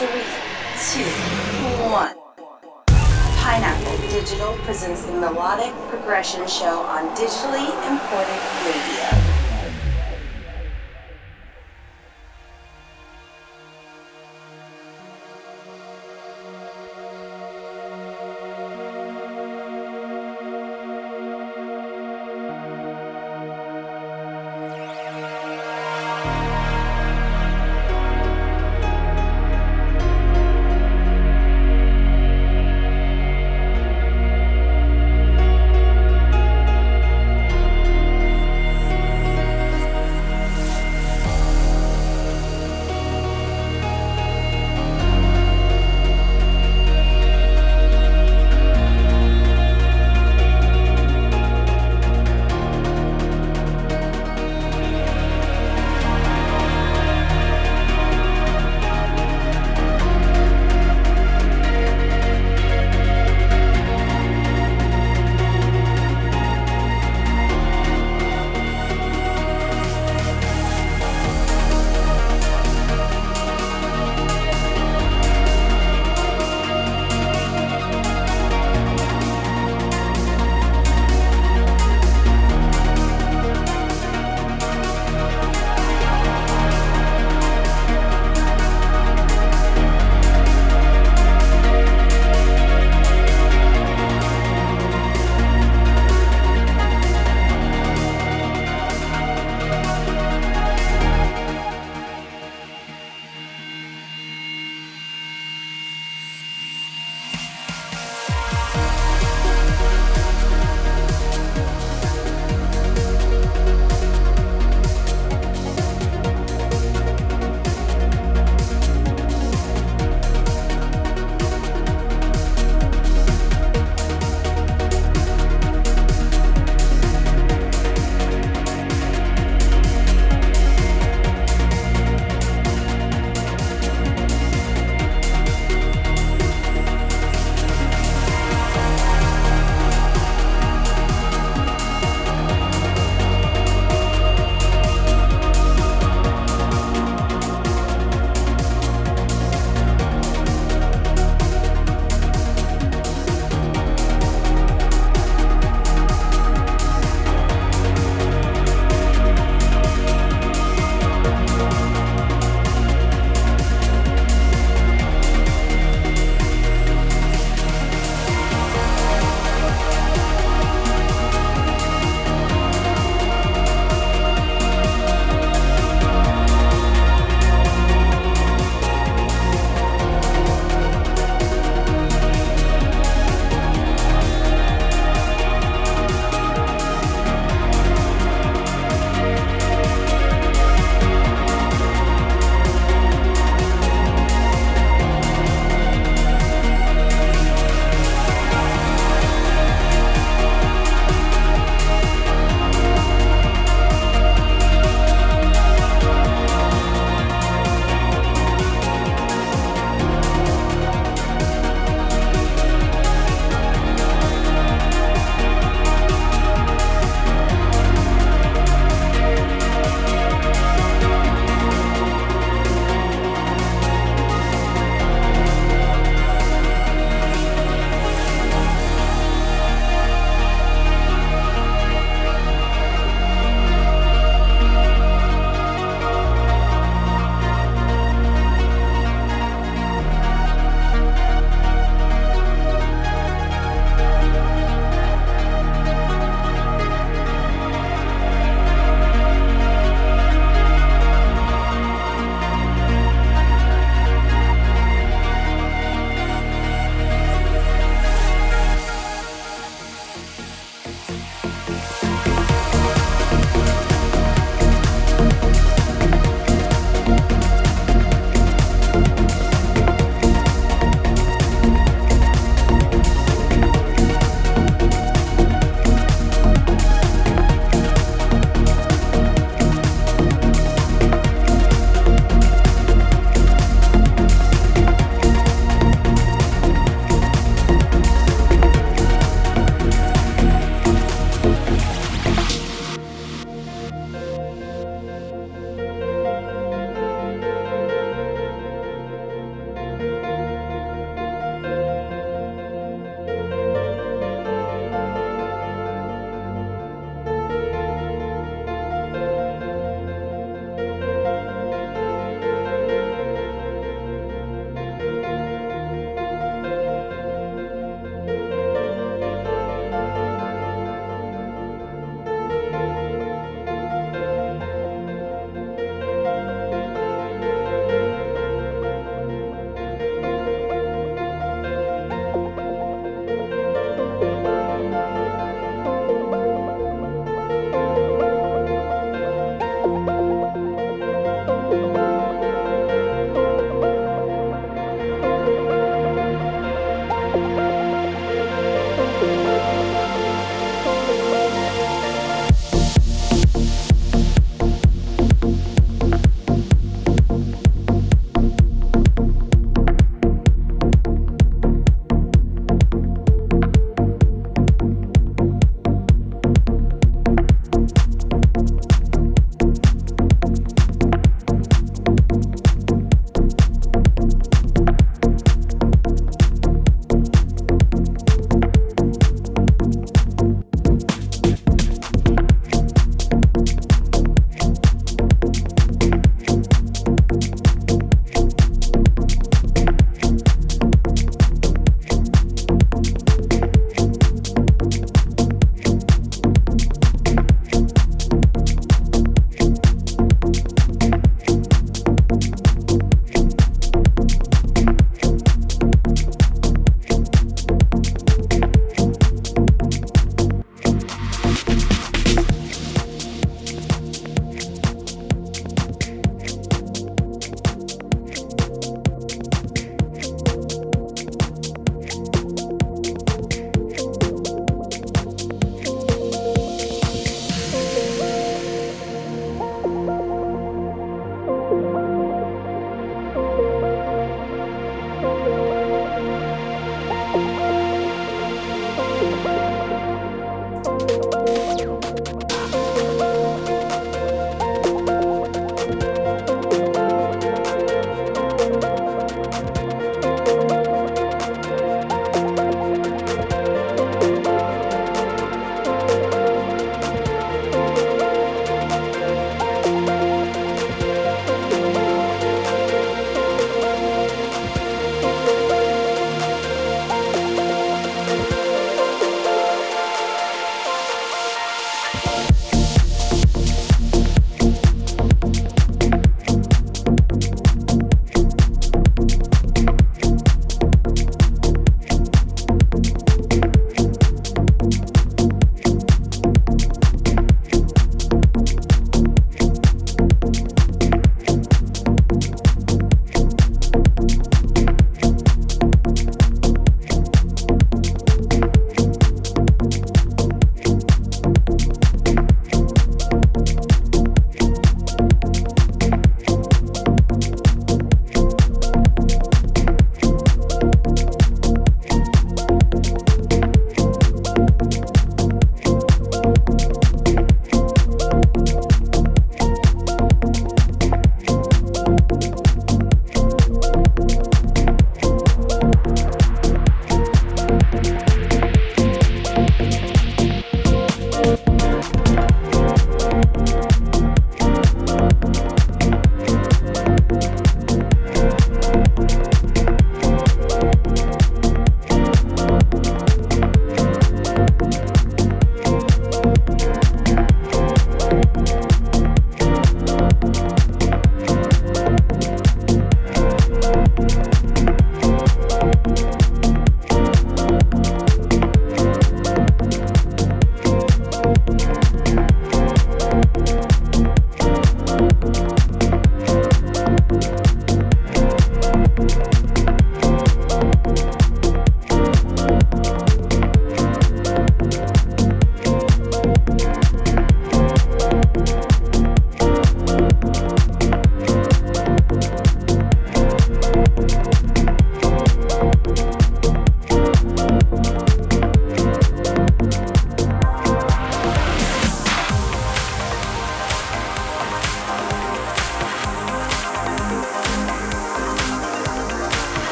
Three, two, one. Pineapple Digital presents the Melodic Progression Show on digitally imported radio.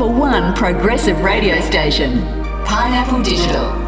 Number one progressive radio station, Pineapple Digital.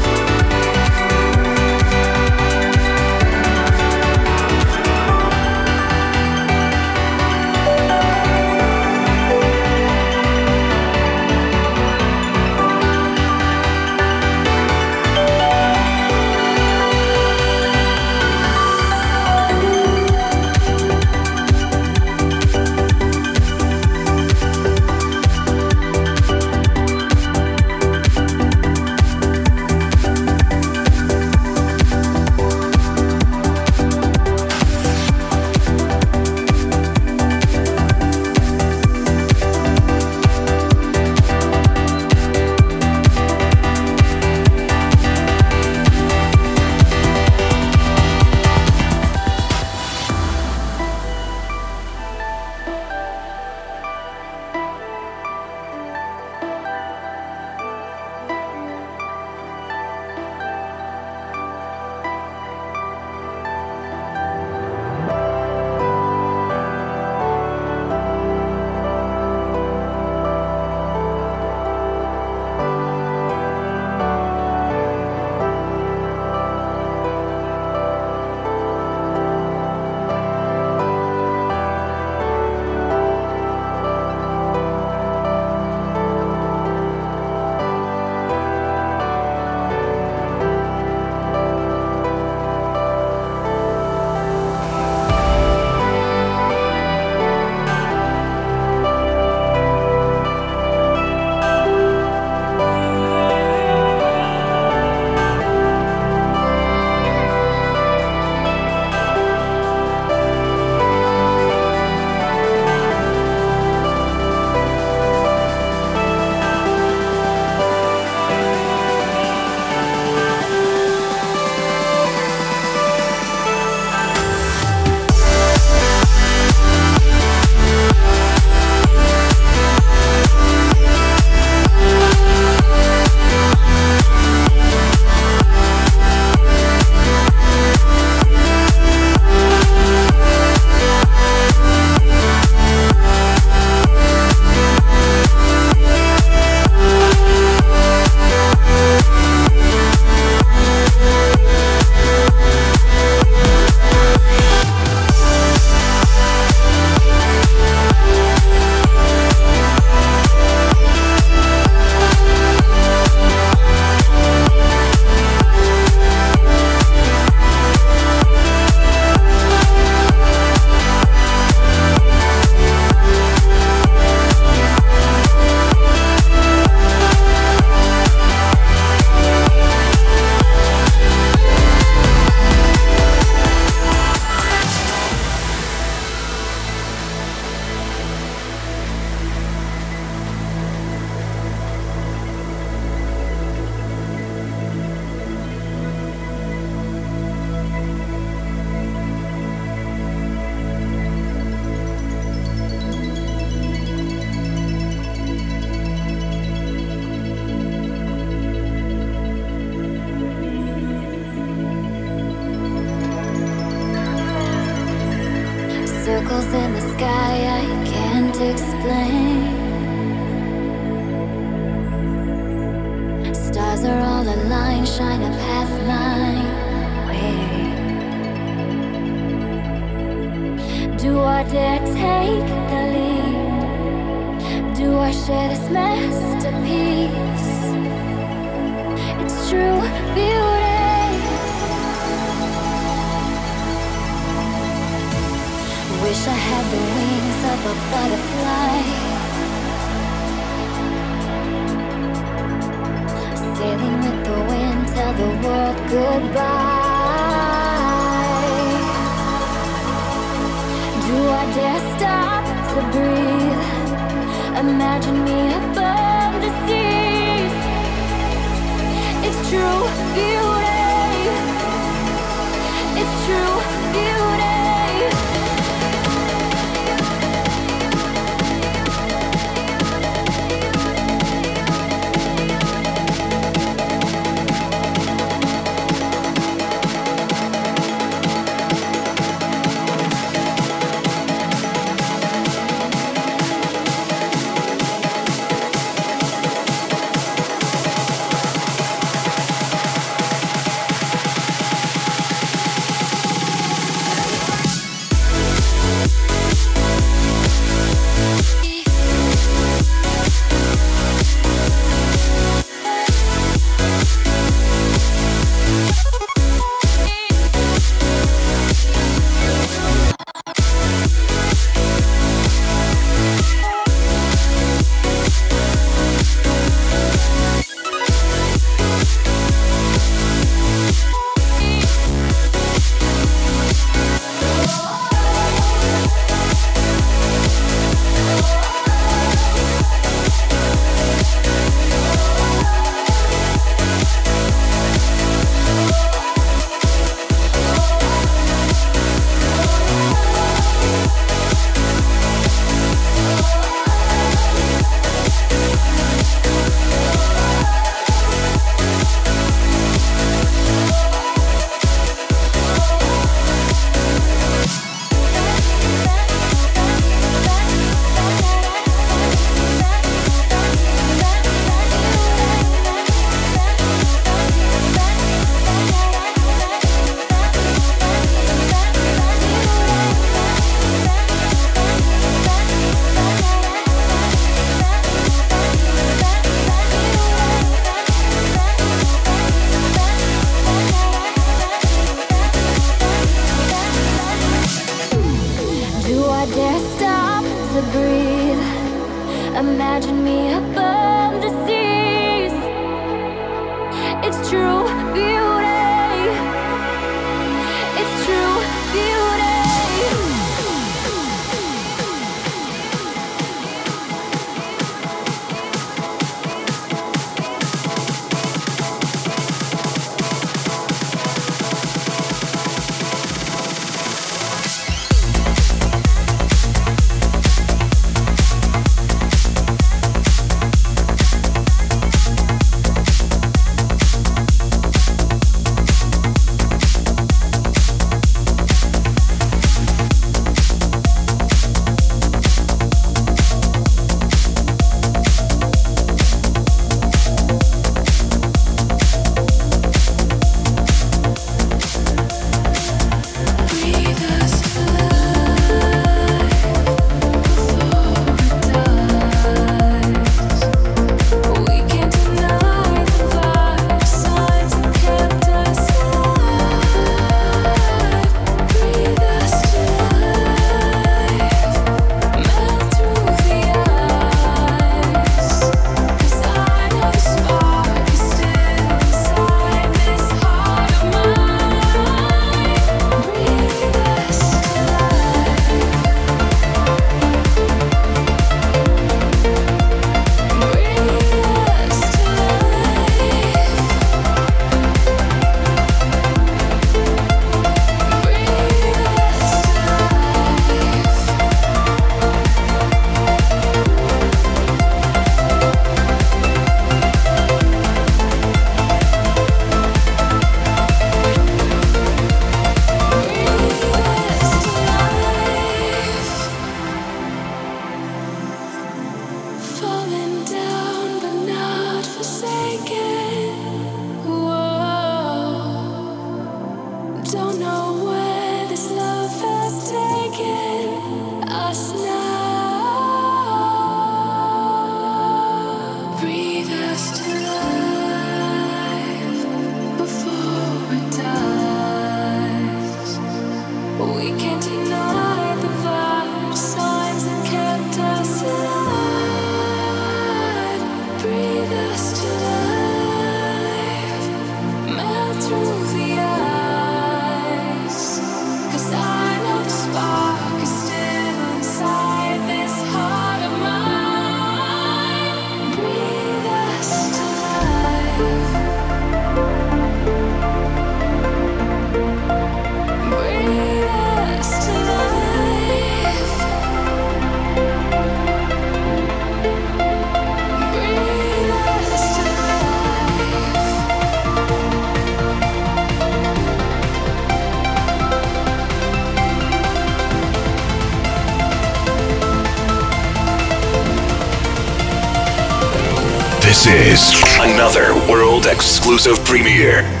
Exclusive premiere.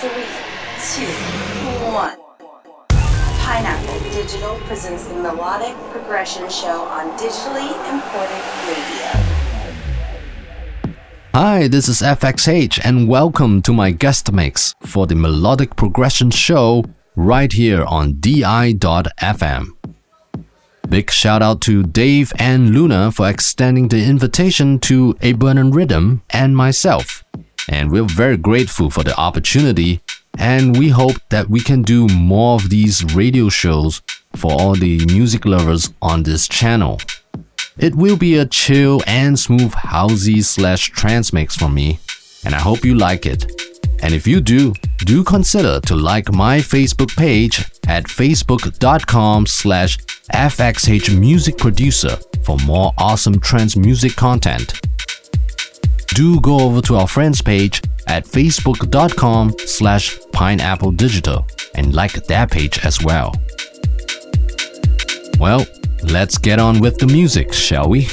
Three, two, one. Pineapple Digital presents the Melodic Progression Show on digitally imported radio. Hi, this is FXH, and welcome to my guest mix for the Melodic Progression Show right here on DI.FM. Big shout out to Dave and Luna for extending the invitation to Eburnean Rhythm and myself and we're very grateful for the opportunity. And we hope that we can do more of these radio shows for all the music lovers on this channel. It will be a chill and smooth housey slash trance mix for me, and I hope you like it. And if you do, do consider to like my Facebook page at facebook.com slash fxhmusicproducer for more awesome trance music content do go over to our friends page at facebook.com slash pineapple digital and like that page as well. Well, let's get on with the music, shall we?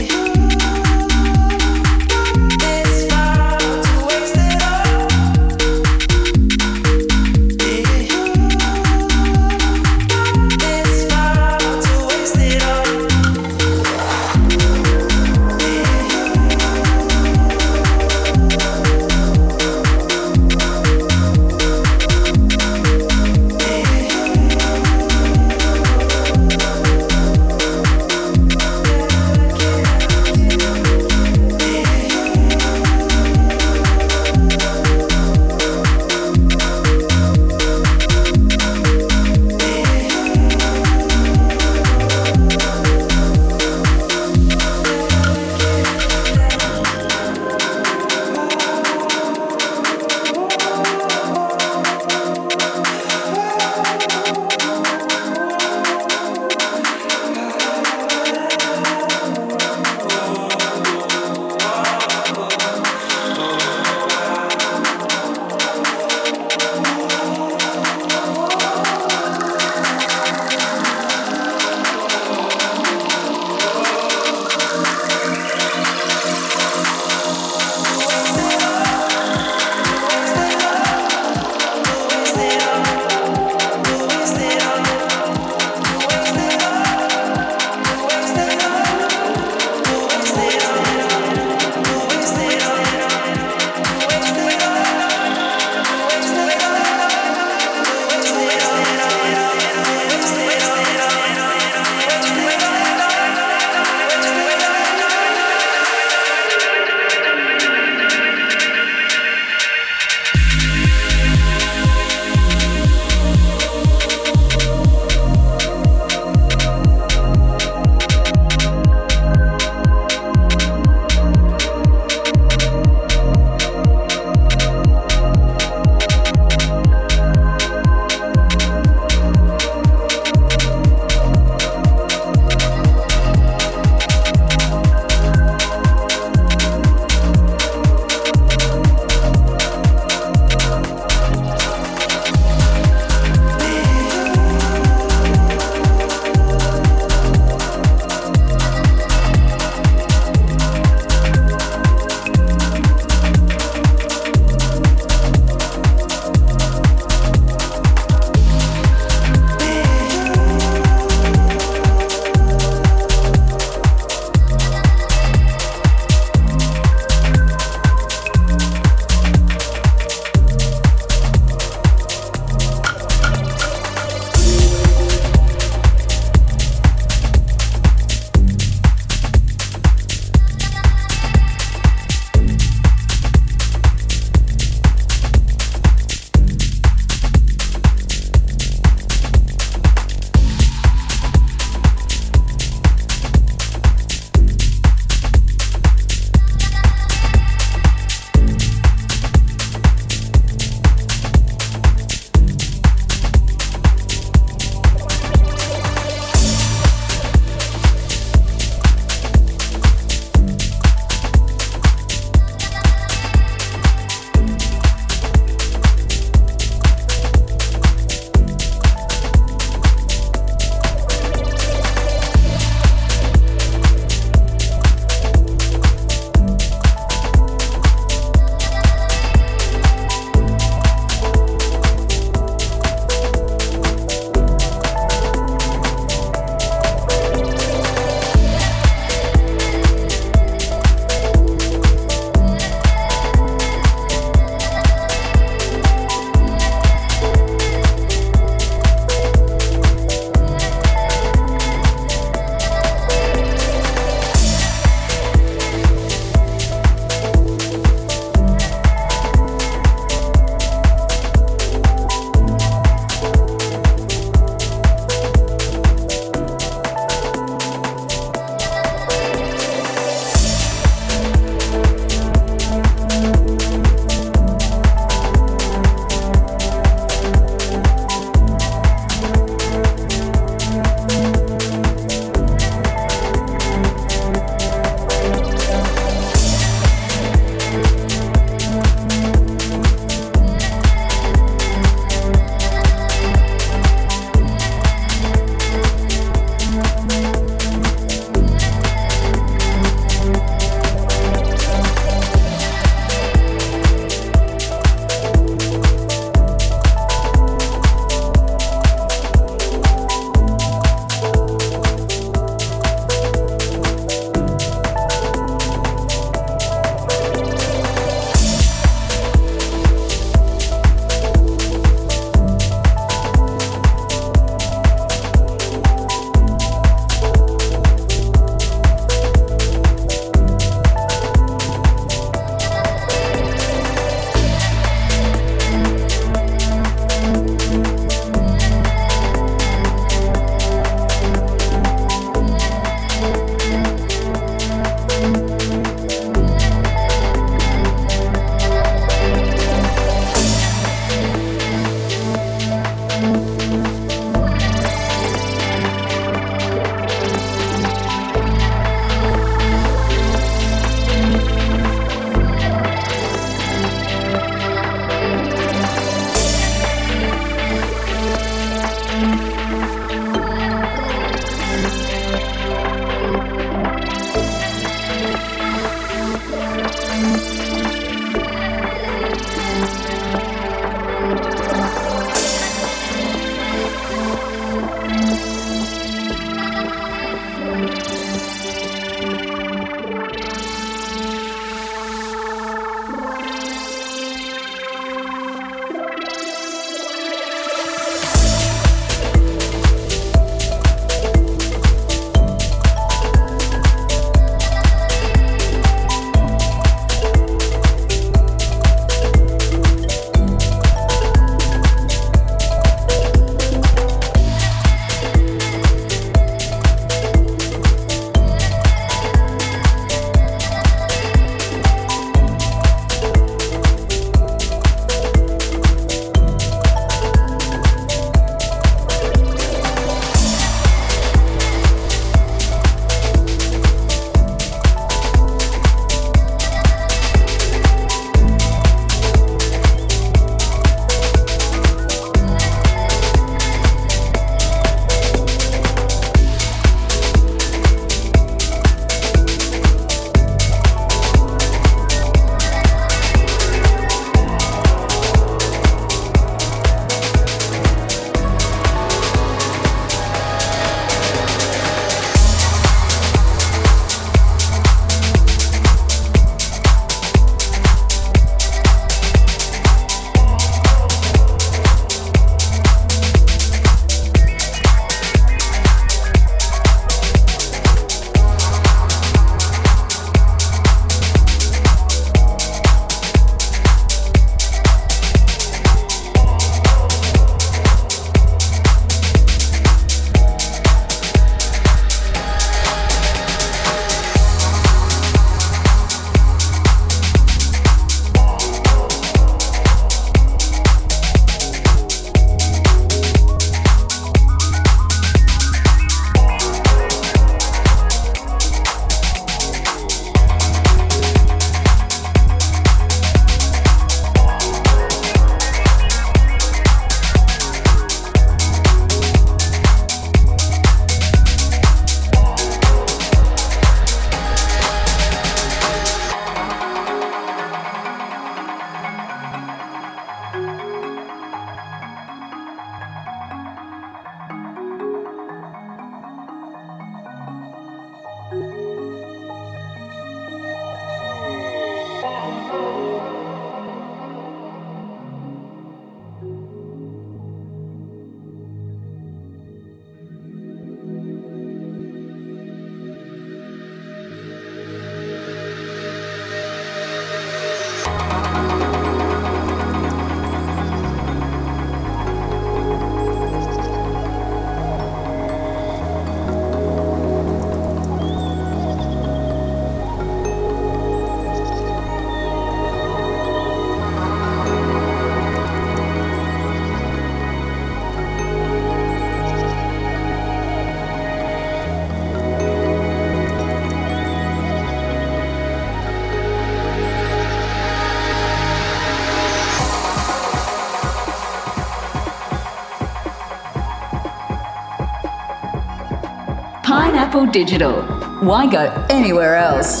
Pineapple Digital. Why go anywhere else?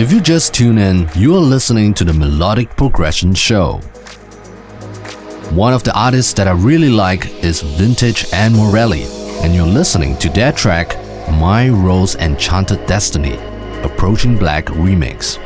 If you just tune in, you are listening to the Melodic Progression Show. One of the artists that I really like is Vintage and Morelli, and you're listening to their track, My Rose Enchanted Destiny, Approaching Black Remix.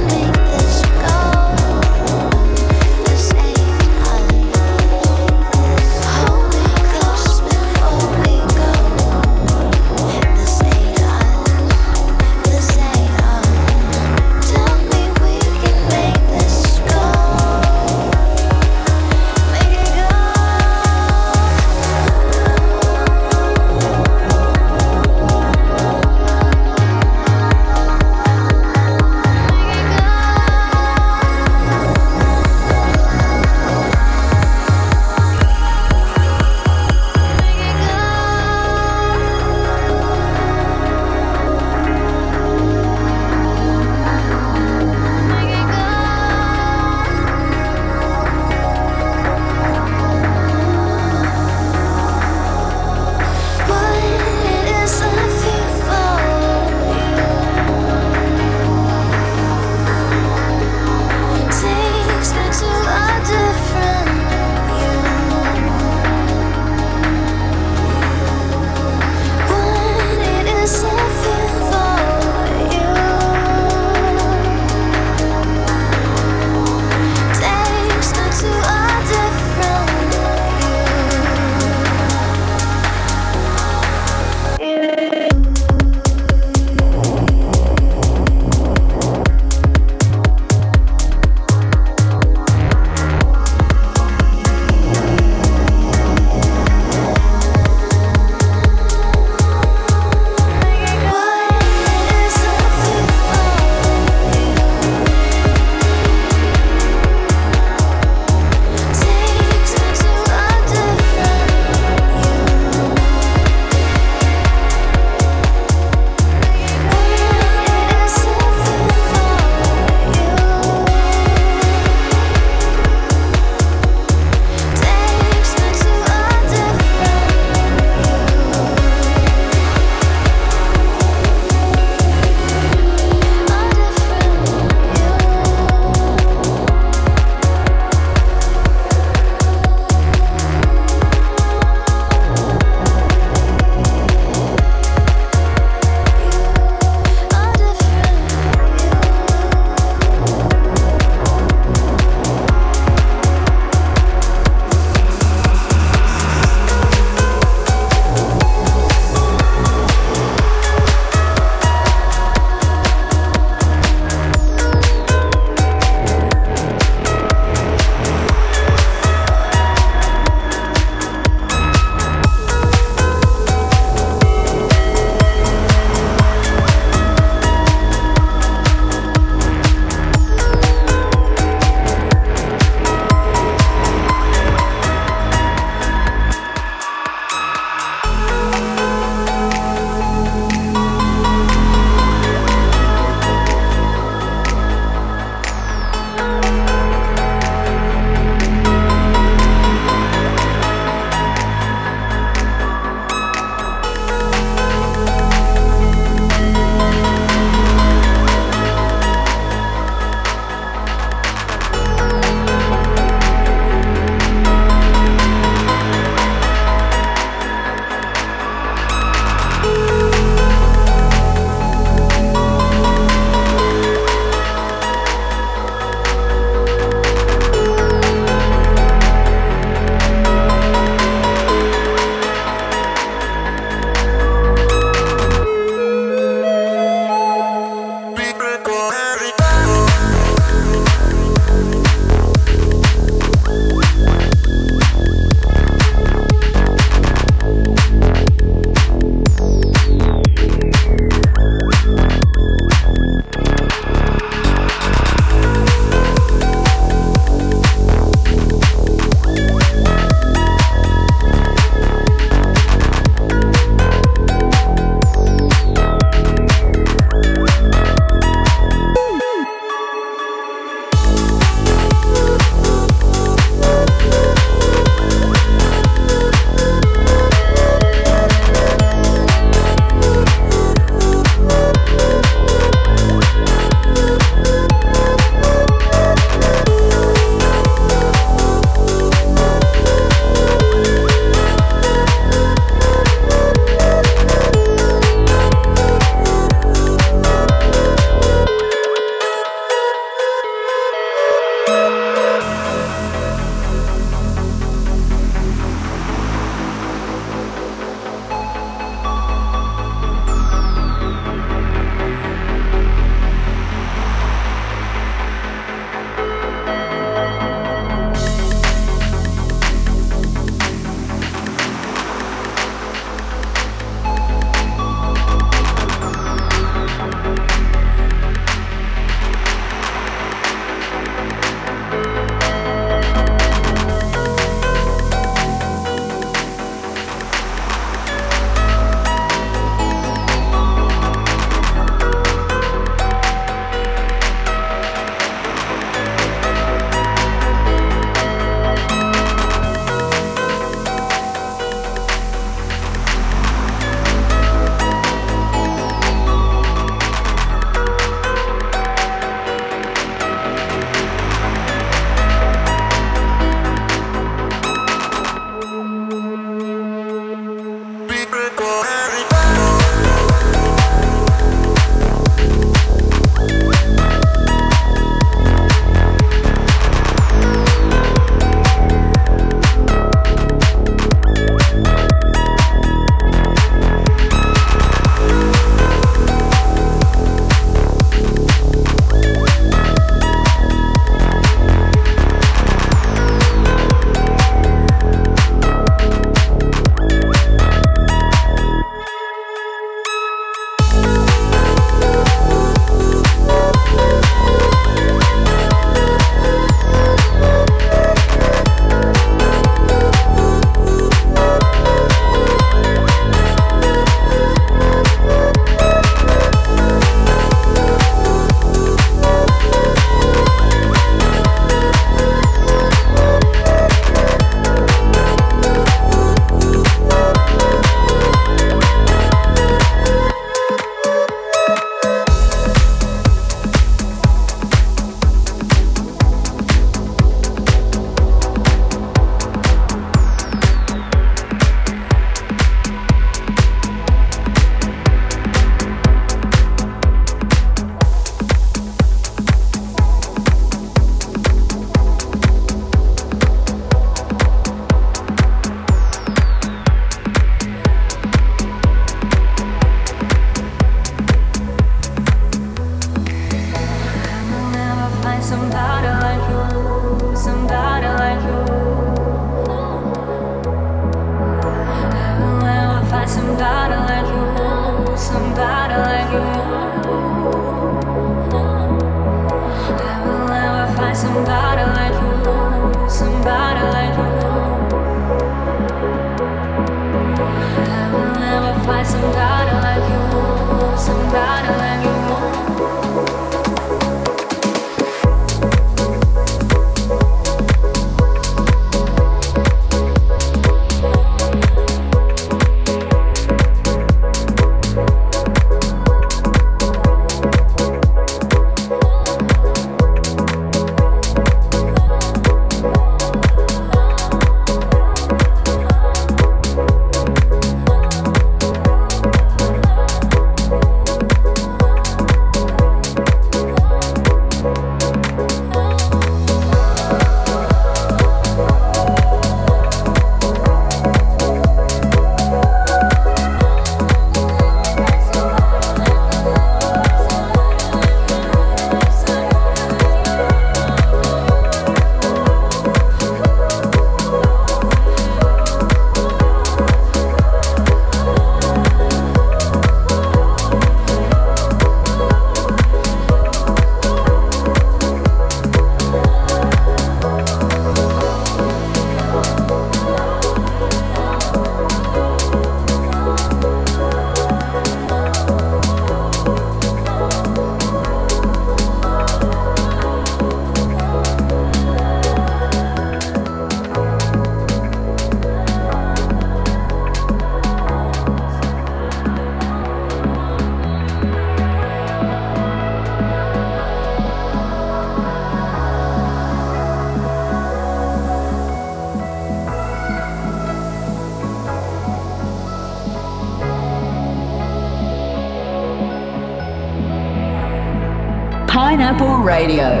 Radio.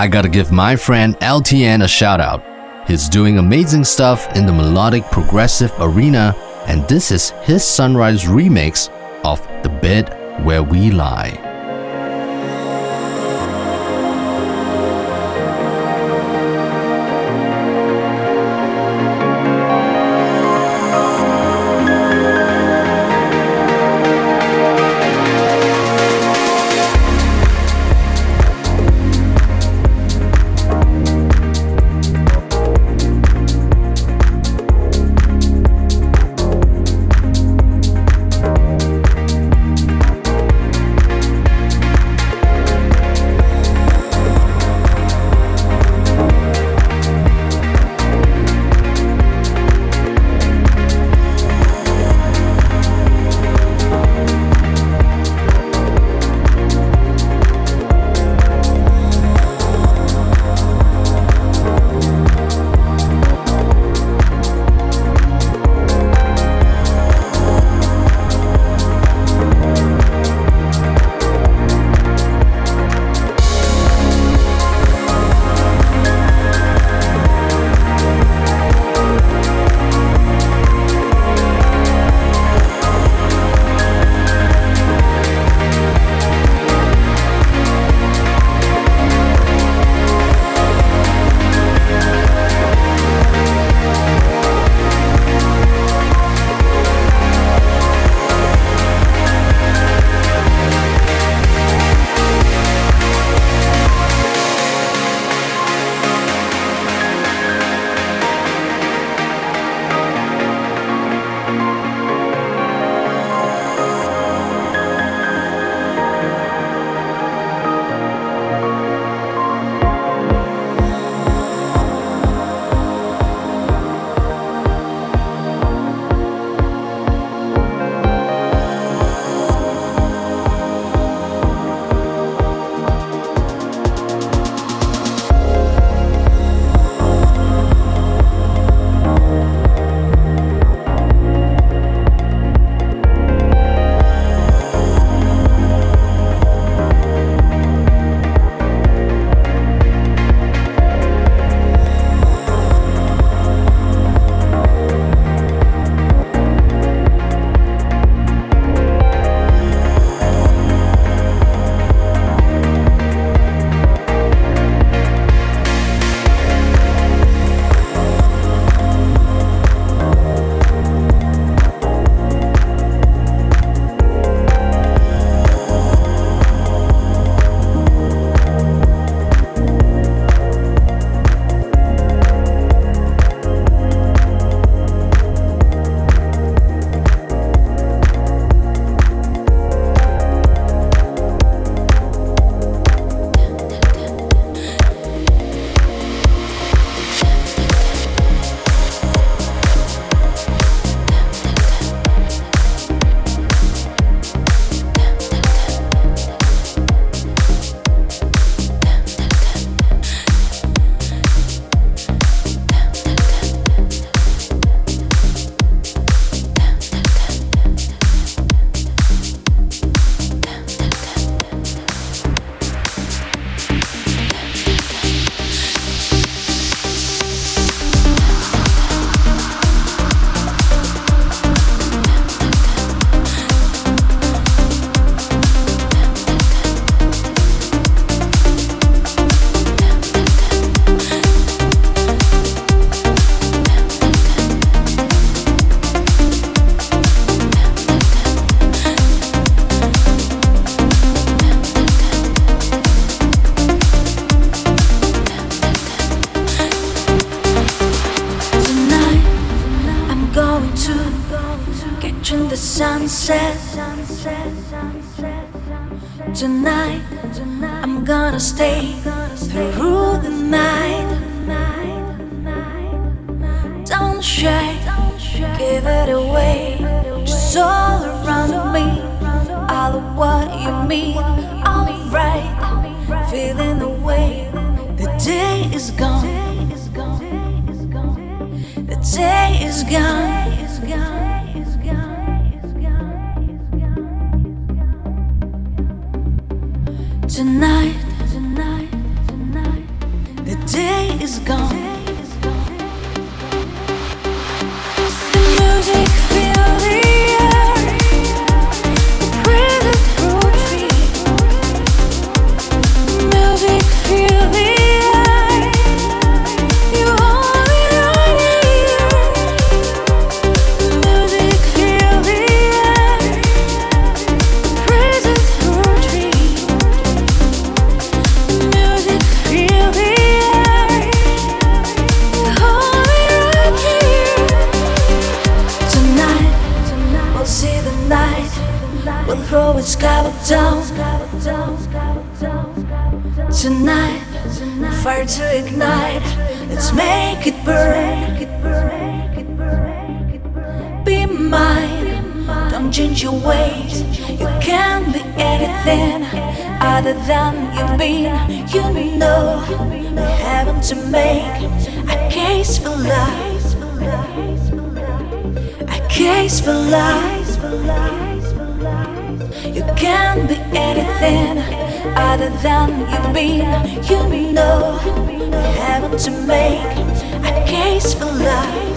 I gotta give my friend LTN a shout out. He's doing amazing stuff in the melodic progressive arena, and this is his Sunrise remix of The Bed Where We Lie. Rather than you've been. You know, having to make a case for love.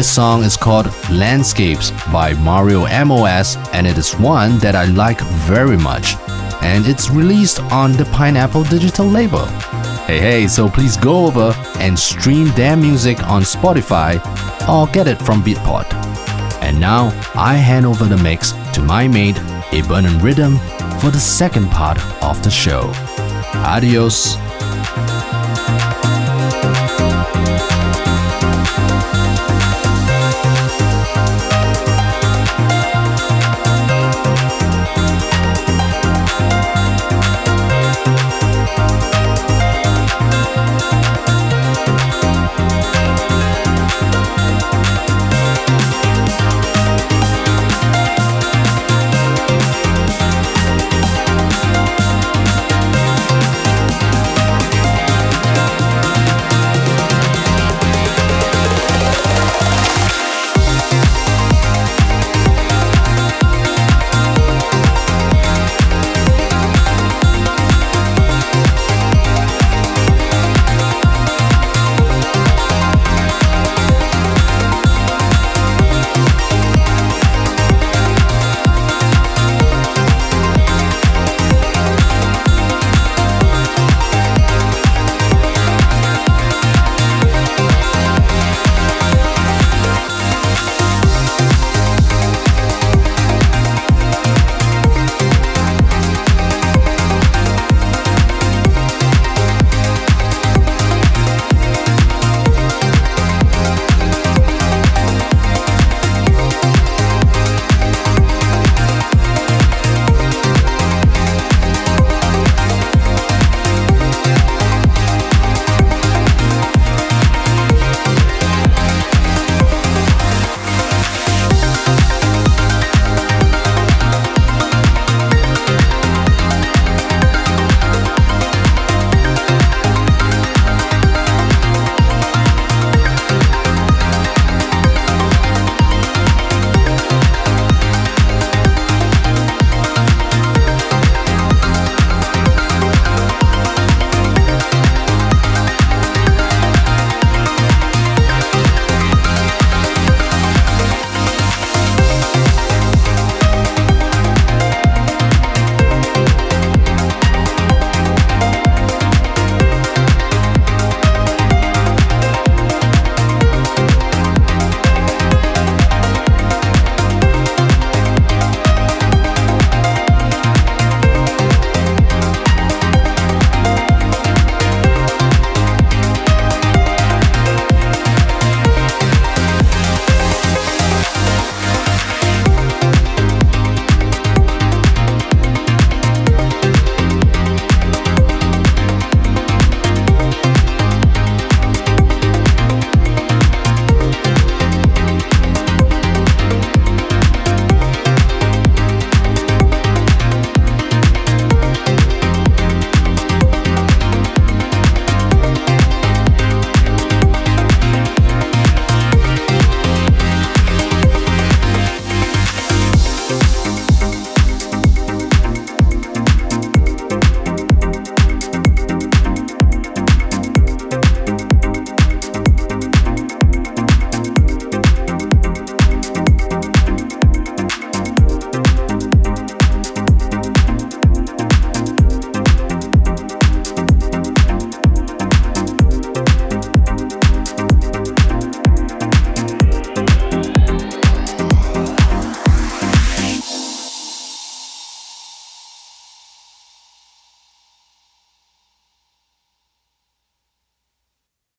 This song is called Landscapes by Mario MOS, and it is one that I like very much. And it's released on the Pineapple Digital label. Hey, hey, so please go over and stream their music on Spotify or get it from Beatport. And now I hand over the mix to my mate, Eburnean Rhythm, for the second part of the show. Adios.